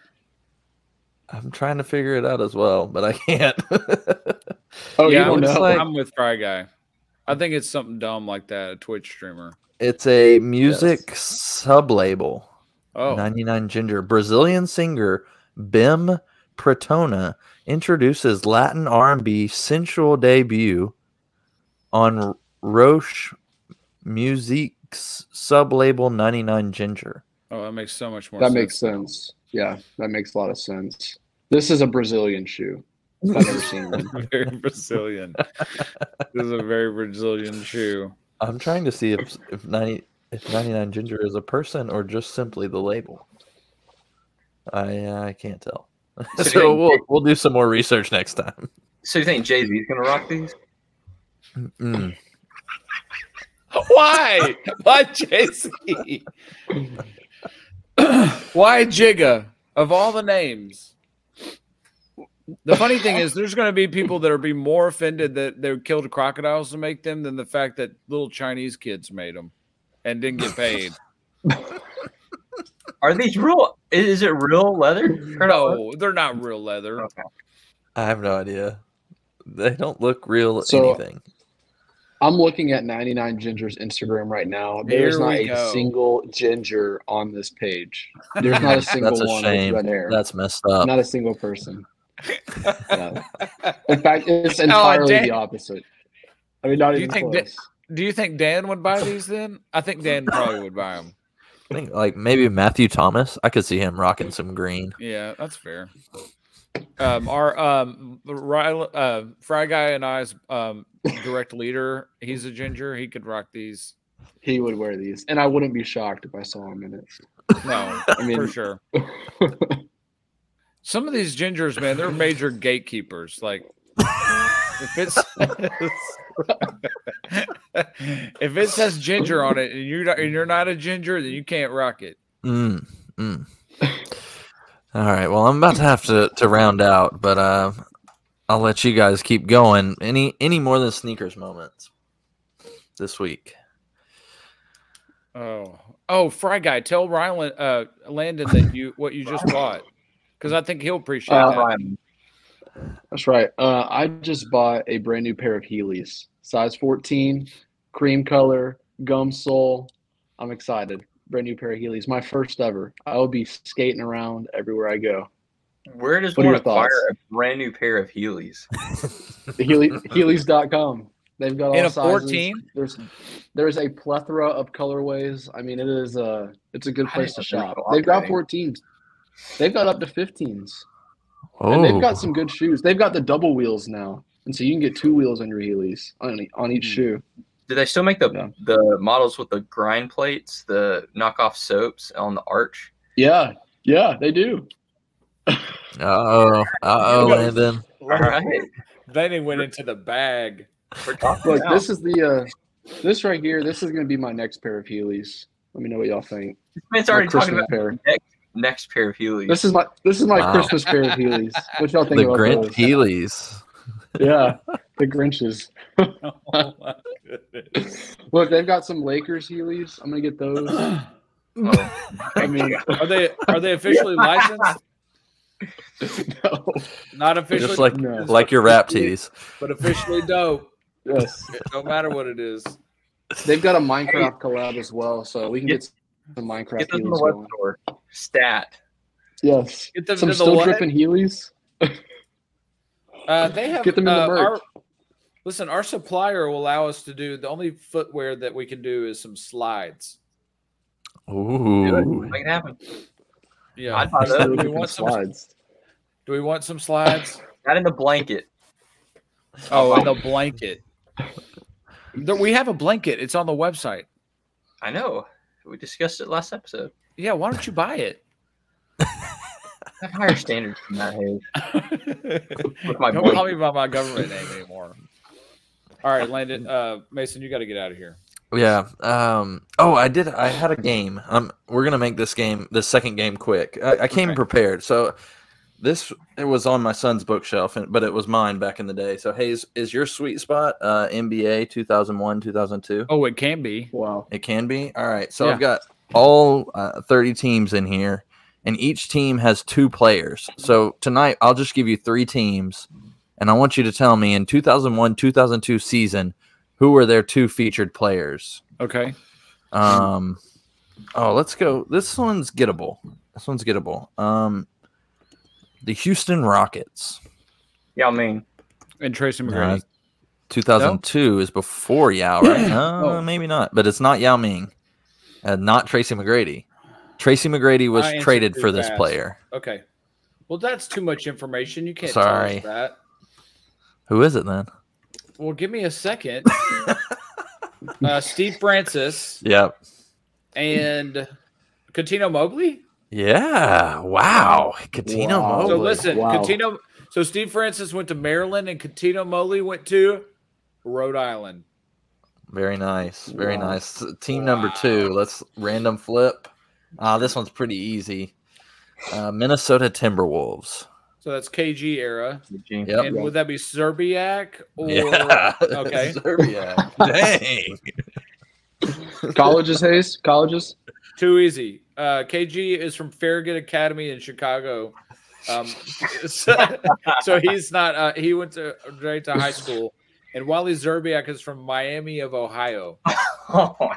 I'm trying to figure it out as well, but I can't. oh, you yeah, don't I'm, know? like- I'm with Fry Guy. I think it's something dumb like that, a Twitch streamer. it's a music sub label. Oh, 99 Ginger. Brazilian singer Bim Pretona introduces Latin R&B sensual debut on Roche Music's sub-label 99 Ginger. oh, that makes so much more that sense. makes sense. Yeah, that makes a lot of sense. This is a Brazilian shoe. I've never seen one. very Brazilian. this is a very Brazilian shoe. I'm trying to see if if 90 if 99 Ginger is a person or just simply the label. I uh, I can't tell. So so we'll we'll do some more research next time. So you think Jay Z's gonna rock these? Mm. Why? Why JC? Why Jigga? Of all the names. The funny thing is, there's going to be people that are be more offended that they killed crocodiles to make them than the fact that little Chinese kids made them and didn't get paid. Are these real? Is it real leather? Turn out leather? No, they're not real leather. Okay. I have no idea. They don't look real So- anything. I'm looking at 99 Ginger's Instagram right now. There's Here not we a go. single ginger on this page. There's not a single That's a one shame. with red hair. That's messed up. not a single person. Yeah. In fact, it's Oh, entirely Dan- the opposite. I mean, not Do you even think close. Do you think Dan would buy these then? I think Dan probably would buy them. I think like maybe Matthew Thomas. I could see him rocking some green. Yeah, that's fair. Um, our um, Riley, uh, Fry guy and I's um, direct leader, he's a ginger. He could rock these. he would wear these, and I wouldn't be shocked if I saw him in it. No, I mean, for sure. Some of these gingers, man, they're major gatekeepers. Like, if it's if it says ginger on it and you're not, and you're not a ginger, then you can't rock it. Mm, mm. All right. Well, I'm about to have to, to round out, but uh, I'll let you guys keep going. Any any more than sneakers moments this week? Oh, oh, Fry guy, tell Rylan, uh, Landon that you what you just bought. Because I think he'll appreciate Uh, that. Ryan, That's right. Uh, I just bought a brand new pair of Heelys, size 14, cream color, gum sole. I'm excited. Brand new pair of Heelys, my first ever. I will be skating around everywhere I go. where does What are one your acquire thoughts? a brand new pair of Heelys? The Heely, Heelys.com. They've got all In a sizes. 14? There's there's a plethora of colorways. I mean, it is a it's a good place to didn't know they shop. were They've got operating. 14s. They've got up to 15s. Oh, And they've got some good shoes. They've got the double wheels now. And so you can get two wheels on your Heelys on, on each Hmm. shoe. Do they still make the Yeah. the models with the grind plates, the knockoff soaps on the arch? Yeah. Yeah, they do. oh, oh, You go- Landon. All right, Then he went into the bag. we're talking Look, about. this is the uh this right here. This is gonna be my next pair of Heelys. Let me know what y'all think. Man's My already talking about pair. next pair of Heelys. This is my this is my Wow. Christmas pair of Heelys. What y'all think The about Grinch those? Heelys. Yeah, the Grinches. Oh my goodness. Look, they've got some Lakers Heelys. I'm gonna get those. Oh, I mean, Are they are they officially licensed? no. Not officially, Just like No. like your rap tees. but officially dope. Yes, No matter what it is. they've got a Minecraft collab as well, so we can get some Minecraft get those in the web store. Stat. Yes, Get them some to the still dripping Heelys. Uh, they have Get them in the uh, merch. our- listen, our supplier will allow us to do the only footwear that we can do is some slides. Ooh. Make it happen. Yeah. I'd buy those. do we dripping want some? slides. Do we want some slides? Not in the blanket. Oh, and the blanket. We have a blanket. It's on the website. I know. We discussed it last episode. Yeah, why don't you buy it? I have higher standards than that, Hayes. With my don't blanket. call me by my government name anymore. All right, Landon. Uh, Mason, you got to get out of here. Yeah. Um. Oh, I did. I had a game. Um. We're gonna make this game, the second game, quick. I, I came Okay. prepared. So this it was on my son's bookshelf, and, but it was mine back in the day. So Hayes, is your sweet spot uh, NBA 2001 2002? Oh, it can be. Wow. It can be. All right. So Yeah. I've got all uh, 30 teams in here, and each team has two players. So tonight I'll just give you three teams, and I want you to tell me in 2001 2002 season who were their two featured players. Okay. Um, oh, let's go. This one's gettable. This one's gettable. Um, the Houston Rockets. Yeah, I mean, And Tracy Uh, McGrady. 2002 is before Yao, right? No, Oh. maybe not. But it's not Yao Ming, uh, not Tracy McGrady. Tracy McGrady was I traded for this fast. player. Okay. Well, that's too much information. You can't tell Sorry. us that. Who is it then? Well, give me a second. uh, Steve Francis Yep. and Cuttino Mobley. Yeah. Wow. Cuttino Wow. Mobley. So listen, Wow. Cuttino. So Steve Francis went to Maryland, and Cuttino Mobley went to Rhode Island. Very nice. Very Wow. nice. Team number two. Let's random flip. Ah, this one's pretty easy. Uh, Minnesota Timberwolves. So that's KG era. Gene. Yep. And would that be Szczerbiak or yeah. okay. Serbia. Dang. Colleges, Hayes. Colleges. Too easy. Uh, KG is from Farragut Academy in Chicago. Um, so, so he's not. Uh, he went to right to high school, and Wally Szczerbiak is from Miami of Ohio. Oh,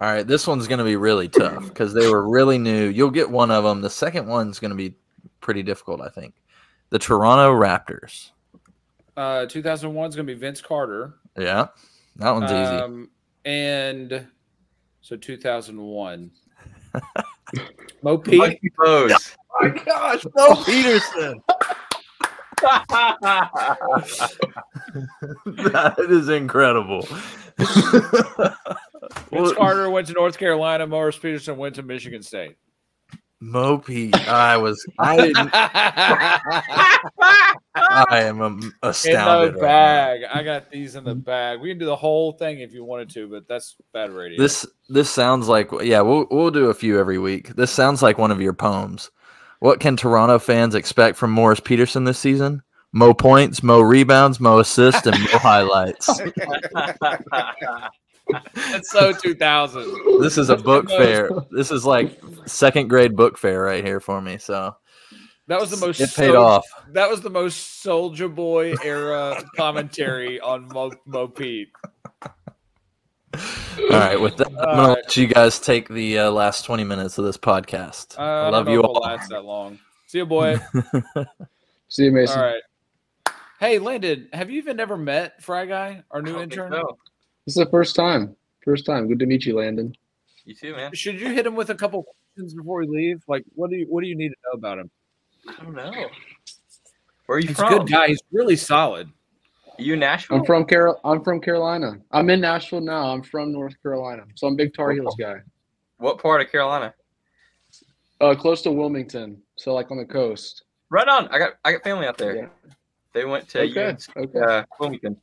All right, this one's going to be really tough because they were really new. You'll get one of them. The second one's going to be pretty difficult, I think. The Toronto Raptors. Uh, 2001 is going to be Vince Carter. Yeah, that one's easy. Um, and so 2001. Mo Pete. Pose. my gosh, Bill Peterson. that is incredible. Vince Carter went to North Carolina. Morris Peterson went to Michigan State. Mo Pete. I was. I didn't. I am um, in the bag. I got these in the bag. We can do the whole thing if you wanted to, but that's bad radio. This this sounds like yeah, we'll we'll do a few every week. This sounds like one of your poems. What can Toronto fans expect from Morris Peterson this season? Mo points, mo rebounds, mo assists, and mo highlights. That's so 2000. This is a book fair. This is like second grade book fair right here for me. So That was the most it paid Sol- off. That was the most Soldier Boy era commentary on Mo, Mo Pete. All right, with that, I'm gonna All right. let you guys take the uh, last 20 minutes of this podcast. Uh, I I love don't you know all. last that long. See you, boy. See you, Mason. All right. Hey, Landon, have you even ever met Fry Guy, our new intern? so. This is the first time. First time. Good to meet you, Landon. You too, man. Should you hit him with a couple questions before we leave? Like, what do you what do you need to know about him? I don't know. Where are you He's from? a good guy. He's really solid. You in Nashville? I'm from Carol. I'm from Carolina. I'm in Nashville now. I'm from North Carolina, so I'm a big Tar Heels guy. What part of Carolina? Uh, close to Wilmington, so like on the coast. Right on. I got I got family out there. Yeah. They went to Okay. UNC, Okay. uh, Wilmington.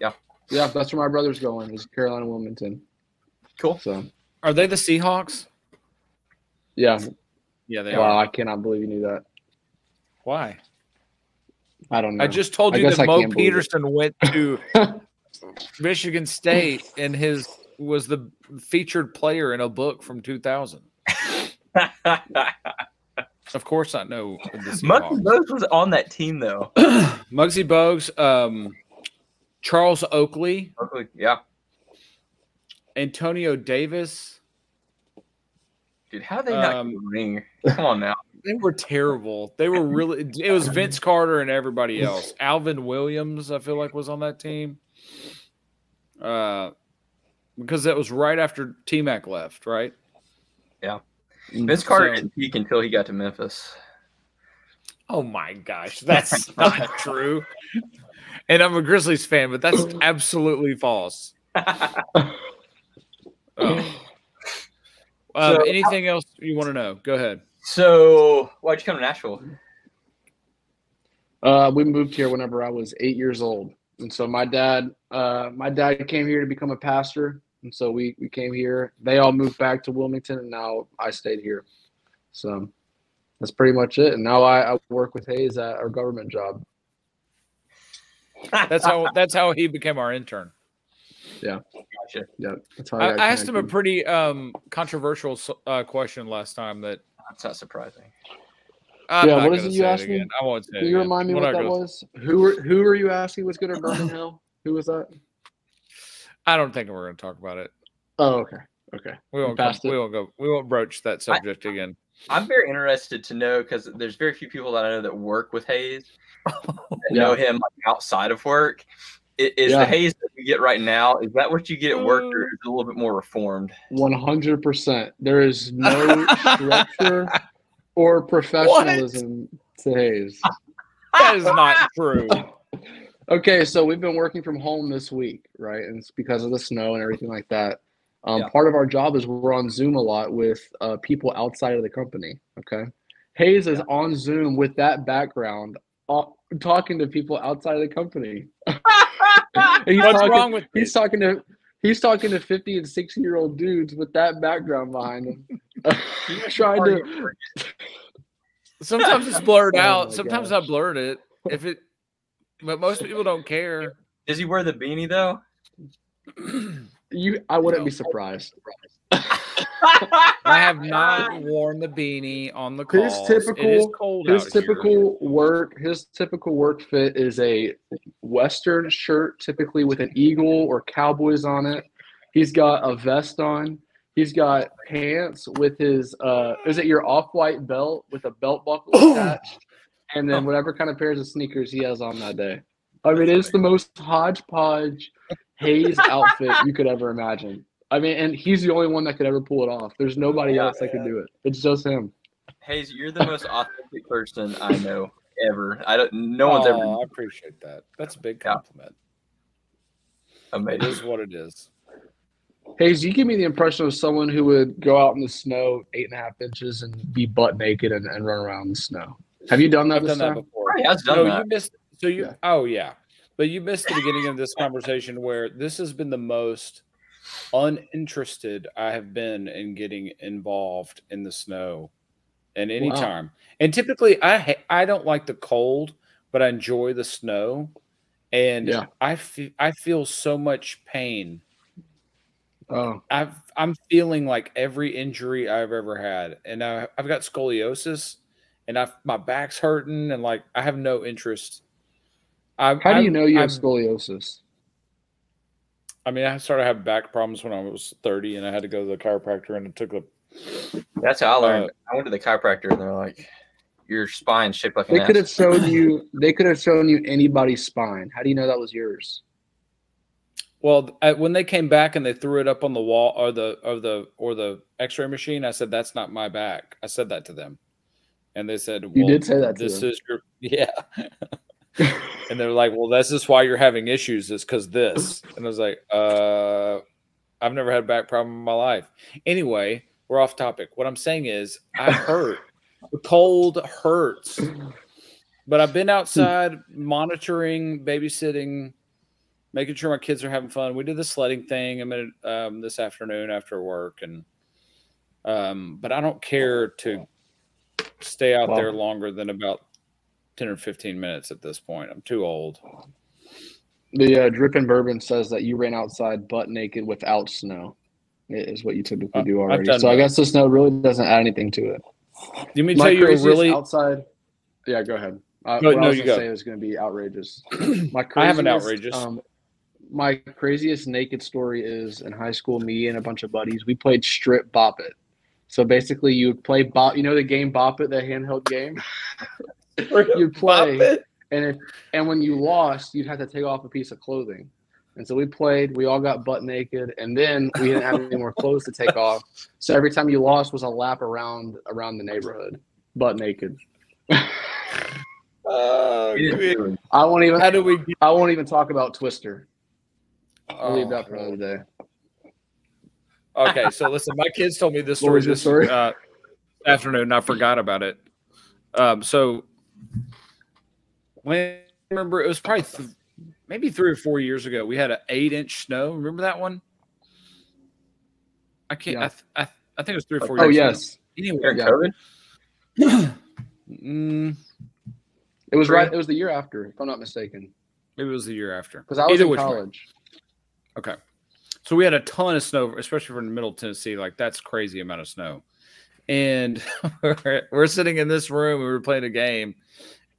Yeah, that's where my brother's going. Is Carolina Wilmington. Cool. So Are they the Seahawks? yeah. Yeah, they Wow, are. I cannot believe you knew that. Why? I don't know. I just told I you that I Mo can't believe it. Peterson went to Michigan State and his was the featured player in a book from 2000. Of course, I know the Muggsy Bogues was on that team though. Muggsy Bogues, um, Charles Oakley, Luckily, Yeah, Antonio Davis. dude. How they not Um, ring? Come on now. They were terrible. They were really. It was Vince Carter and everybody else. Alvin Williams, I feel like, was on that team. Uh, because that was right after T Mac left, right? Yeah. Vince Carter So- didn't peak until he got to Memphis. Oh my gosh, that's not true. And I'm a Grizzlies fan, but that's absolutely false. Oh. Um, So- anything else you want to know? Go ahead. so why'd you come to Nashville? Uh, we moved here whenever I was eight years old, and so my dad, uh, my dad came here to become a pastor, and so we we came here. They all moved back to Wilmington, and now I stayed here. So that's pretty much it. And now I, I work with Hayes at our government job. That's how that's how he became our intern. Yeah, Gotcha. Yeah, that's how I, got I asked him a pretty um, controversial uh, question last time that That's not surprising. I'm Yeah, not what is it you asked me? I won't say. Can it you again. remind me We're what that gonna- was? Who were who are you asking was going to burn in hell? Who was that? I don't think we're going to talk about it. Oh, okay, okay. We won't. Come, we won't go. We won't broach that subject again. I'm very interested to know because there's very few people that I know that work with Hayes that Yeah. know him like, outside of work. I- Is Yeah. the Hayes that we get right now? Is that what you get at work, or mm. is it a little bit more reformed? One hundred percent. There is no structure or professionalism to Hayes. That is not true. Okay, so we've been working from home this week, right? And it's because of the snow and everything like that. Um, Yeah. Part of our job is we're on Zoom a lot with uh, people outside of the company. Okay, Hayes is on Zoom with that background, uh, talking to people outside of the company. He's What's talking- wrong with He's talking to he's talking to fifty and sixty year old dudes with that background behind him, trying to. Sometimes it's blurred Oh out. my Sometimes I blurred it. If it, but most people don't care. Does he wear the beanie though? You, I wouldn't No. be surprised. I have not worn the beanie on the His calls. it is typical- cold His out here. typical work, his typical work fit is a western shirt, typically with an eagle or cowboys on it. He's got a vest on. He's got pants with his uh is it your off-white belt with a belt buckle attached? And then whatever kind of pairs of sneakers he has on that day. I mean, it's the most hodgepodge Hayes outfit you could ever imagine. I mean, and he's the only one that could ever pull it off. There's nobody Yeah, else that could do it. It's just him. Hayes, you're the most authentic person I know ever. I don't. No one's ever Aw, I appreciate that. That's a big compliment. It amazing. is what it is. Hayes, you give me the impression of someone who would go out in the snow eight and a half inches and be butt naked and, and run around in the snow. Have you done that before? I've this done that time? before. He has done No, that. you missed. So you. Yeah. Oh yeah, but you missed the beginning of this conversation where this has been the most uninterested I have been in getting involved in the snow, and any Wow. time. And typically, I ha- I don't like the cold, but I enjoy the snow, and Yeah. I fe- I feel so much pain Oh, I've I'm feeling like every injury I've ever had, and I, I've got scoliosis, and I've my back's hurting, and like I have no interest. I, how do you I'm- know you have I'm- scoliosis? I mean, I started having back problems when I was 30, and I had to go to the chiropractor, and it took a. That's how I learned. Uh, I went to the chiropractor and they're like, your spine's shaped like an They could have shown you. They could have shown you anybody's spine. How do you know that was yours? Well, I, when they came back and they threw it up on the wall or the or the or the X-ray machine, I said that's not my back. I said that to them, and they said, You did say that to This them. is your yeah." and they're like, "Well, this is why you're having issues. Is because this." And I was like, "Uh, I've never had a back problem in my life." Anyway, we're off topic. What I'm saying is, I hurt. the cold hurts, but I've been outside monitoring, babysitting, making sure my kids are having fun. We did the sledding thing. I mean, um, this afternoon after work, and um, but I don't care to stay out Wow. there longer than about 10 or 15 minutes at this point. I'm too old. The uh, dripping bourbon says that you ran outside butt naked without snow. It Is what you typically Uh, do already. So I guess the snow really doesn't add anything to it. You mean tell you a really? outside. Yeah, go ahead. Uh, No, what I was you gonna go. say was going to be outrageous. My I have an outrageous. Um, my craziest naked story is in high school. Me and a bunch of buddies, we played strip bop it. So basically, you would play bop. You know the game bop it, the handheld game. You'd play, and if and when you lost, you'd have to take off a piece of clothing. And so we played. We all got butt naked, and then we didn't have any more clothes to take off. So every time you lost was a lap around around the neighborhood, butt naked. Uh, I won't even. how do we? I won't even talk about Twister. I'll leave Oh, that for another day. Okay, so listen, my kids told me this story this story? Uh, afternoon. I forgot about it. Um, so when I remember it was probably th- maybe three or four years ago. We had an eight-inch snow. Remember that one? I can't. Yeah. I, th- I, th- I think it was three or four Oh years. ago. Oh, yes, Anyway, During Yeah. COVID? mm, it was Three. right. It was the year after, if I'm not mistaken, maybe it was the year after. because I was Either in which way. college. Okay. So we had a ton of snow, especially from the middle of Tennessee. Like that's crazy amount of snow. And we're, we're sitting in this room. We were playing a game,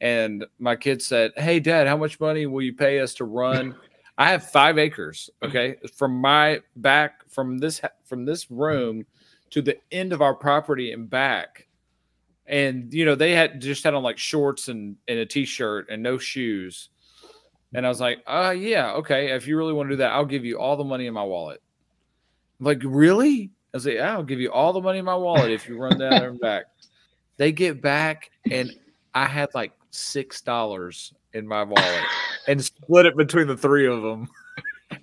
and my kid said, "Hey, Dad, how much money will you pay us to run?" I have five acres. Okay, from my back from this from this room to the end of our property and back. And you know they had just had on like shorts and, and a t-shirt and no shoes. And I was like, uh, yeah, okay. If you really want to do that, I'll give you all the money in my wallet. I'm like, really? I was like, yeah, I'll give you all the money in my wallet if you run down there and back. They get back, and I had like six dollars in my wallet and split it between the three of them.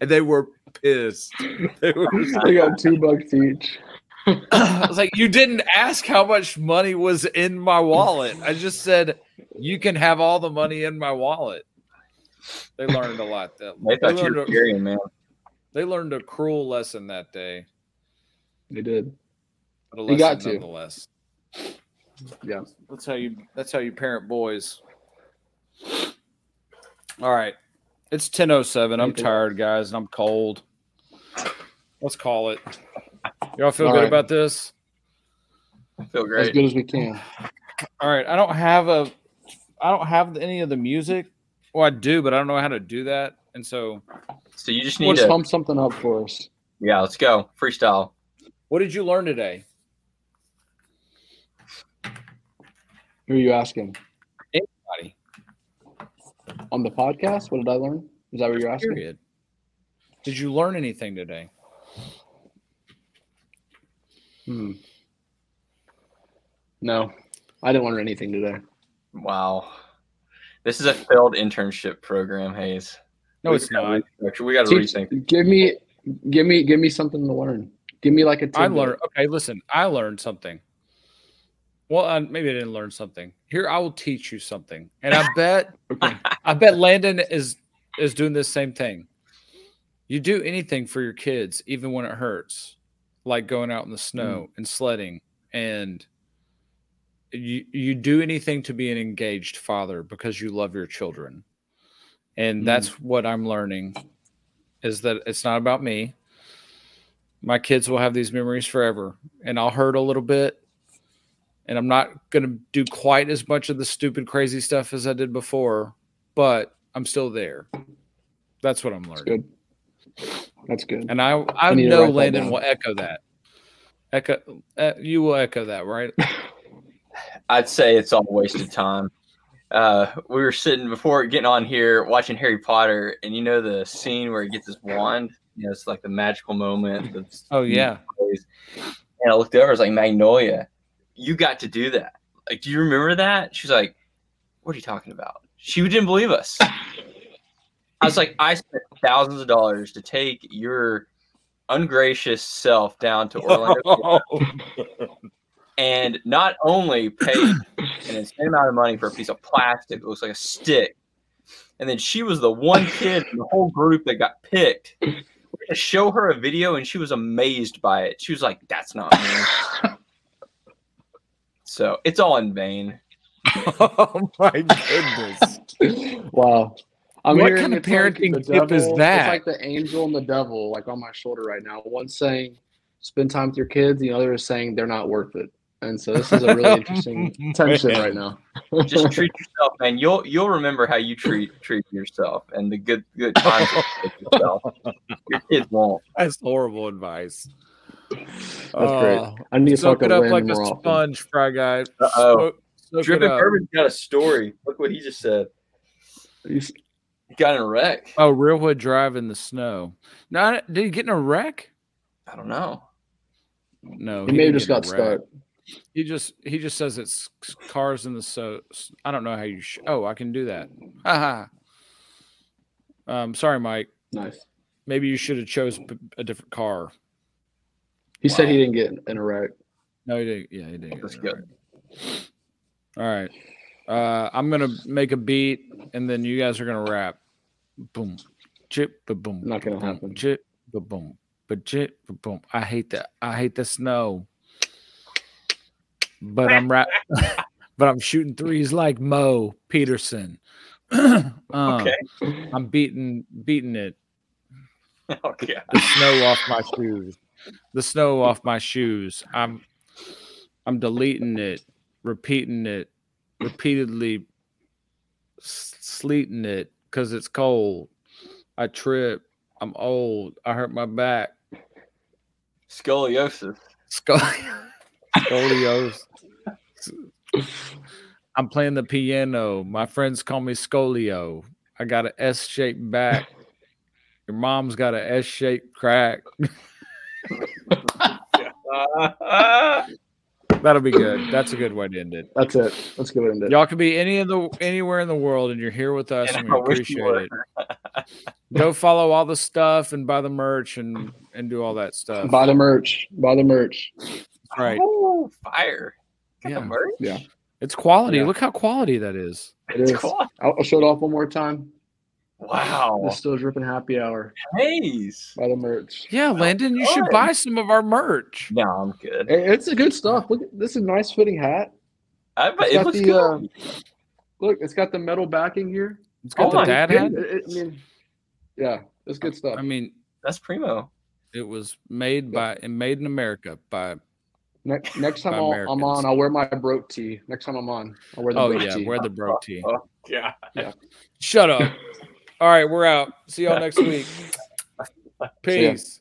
And they were pissed. They were They got two bucks each. I was like, you didn't ask how much money was in my wallet. I just said you can have all the money in my wallet. They learned a lot. That They they thought you learned, were a, carrying, man. they learned a cruel lesson that day. They did. But a You got lesson to. nonetheless. Yeah. That's how you that's how you parent boys. All right. It's 1007. I'm tired, guys, and I'm cold. Let's call it. Y'all feel All good right. about this? I feel great. As good as we can. All right. I don't have a I don't have any of the music. Well, I do, but I don't know how to do that. And so So you just need Let's to. pump something up for us. Yeah, let's go. Freestyle. what did you learn today? Who are you asking? Anybody. On the podcast? What did I learn? Is that what you're asking? Period. Did you learn anything today? Hmm. No, I didn't learn anything today. Wow. This is a failed internship program, Hayes. No, We it's not. restructure. We got to Teach- rethink. give me, give me, give me something to learn. Give me like a tidbit. I learned. Okay, listen. I learned something. Well, uh, maybe I didn't learn something. Here, I will teach you something, and I bet, Okay. I bet Landon is is doing this same thing. You do anything for your kids, even when it hurts, like going out in the snow and sledding, and you you do anything to be an engaged father because you love your children, and Mm. that's what I'm learning. Is that it's not about me. My kids will have these memories forever, and I'll hurt a little bit. And I'm not going to do quite as much of the stupid, crazy stuff as I did before, but I'm still there. That's what I'm learning. That's learning. good. That's good. And I, I need to know write Landon will echo that. Echo, uh, you will echo that, right? I'd say it's all wasted time. Uh, we were sitting before getting on here watching Harry Potter, and you know the scene where he gets his wand. You know, it's like the magical moment. Oh yeah. And I looked over. I was like, Magnolia, you got to do that. Like, do you remember that? She's like, What are you talking about? She didn't believe us. I was like, I spent thousands of dollars to take your ungracious self down to Orlando and not only paid an insane amount of money for a piece of plastic that looks like a stick, and then she was the one kid in the whole group that got picked. We're gonna show her a video, and she was amazed by it. She was like, "That's not me." So it's all in vain. oh my goodness. wow. I'm What kind of it's like parenting the tip is that? It's like the angel and the devil, like on my shoulder right now. One saying, "Spend time with your kids," the other is saying they're not worth it. And so this is a really interesting tension right now. Just treat yourself, man. You'll you'll remember how you treat treat yourself and the good good times you take yourself. Your kids won't. That's horrible advice. That's great. Oh, I need to soak it up like a more often. sponge, Fry Guy. Uh-oh. Soak- soak it Drippin' up. Bourbon's got a story. Look what he just said. He's- He got in a wreck. Oh, Realwood Drive in the snow. No, did he get in a wreck? I don't know. No, He may have just got stuck. He just he just says it's cars in the so. I don't know how you. Sh- oh, I can do that. Haha. um, sorry, Mike. Nice. Maybe you should have chose p- a different car. He said he didn't get in a wreck. No, he didn't. Yeah, he didn't. That's get in a good. wreck. All right. Uh, I'm gonna make a beat, and then you guys are gonna rap. Boom, chip, ba boom. Not gonna boom, happen. Chip, ba boom, but chip, ba boom. I hate that. I hate the snow. But I'm rap. but I'm shooting threes like Mo Peterson. Uh, Okay. I'm beating beating it. Oh yeah. The snow off my shoes. The snow off my shoes. I'm I'm deleting it, repeating it, repeatedly sleeting it because it's cold. I trip. I'm old. I hurt my back. Scoliosis. Scol- Scoliosis. I'm playing the piano. My friends call me Scolio. I got an S shaped back. Your mom's got an S shaped crack. That'll be good. That's a good way to end it. That's it. Let's go end it. Y'all can be any of the anywhere in the world, and you're here with us, And and we wish appreciate it. Go follow all the stuff and buy the merch and and do all that stuff. Buy the merch. Buy the merch. Right? Oh, fire. Got the Yeah. merch? Yeah. It's quality. Yeah. Look how quality that is. It It's is. cool. I'll, I'll show it off one more time. Wow. The still dripping happy hour. Nice. Buy the merch. Yeah, Landon, you should buy some of our merch. No, I'm good. Hey, It's a good stuff. Look, this is a nice fitting hat. I bet It's it got looks the, good. Uh, look, it's got the metal backing here. It's got Oh the dad hat. It- it- I mean, yeah, it's good stuff. I mean, That's primo. it was made by and made in America by. next, next time I'll, I'm on, I'll wear my broke tee. Next time I'm on, I'll wear the Oh broke yeah, tee. wear the bro oh, tee. Oh, yeah. Shut up. All right, we're out. See y'all next week. Peace.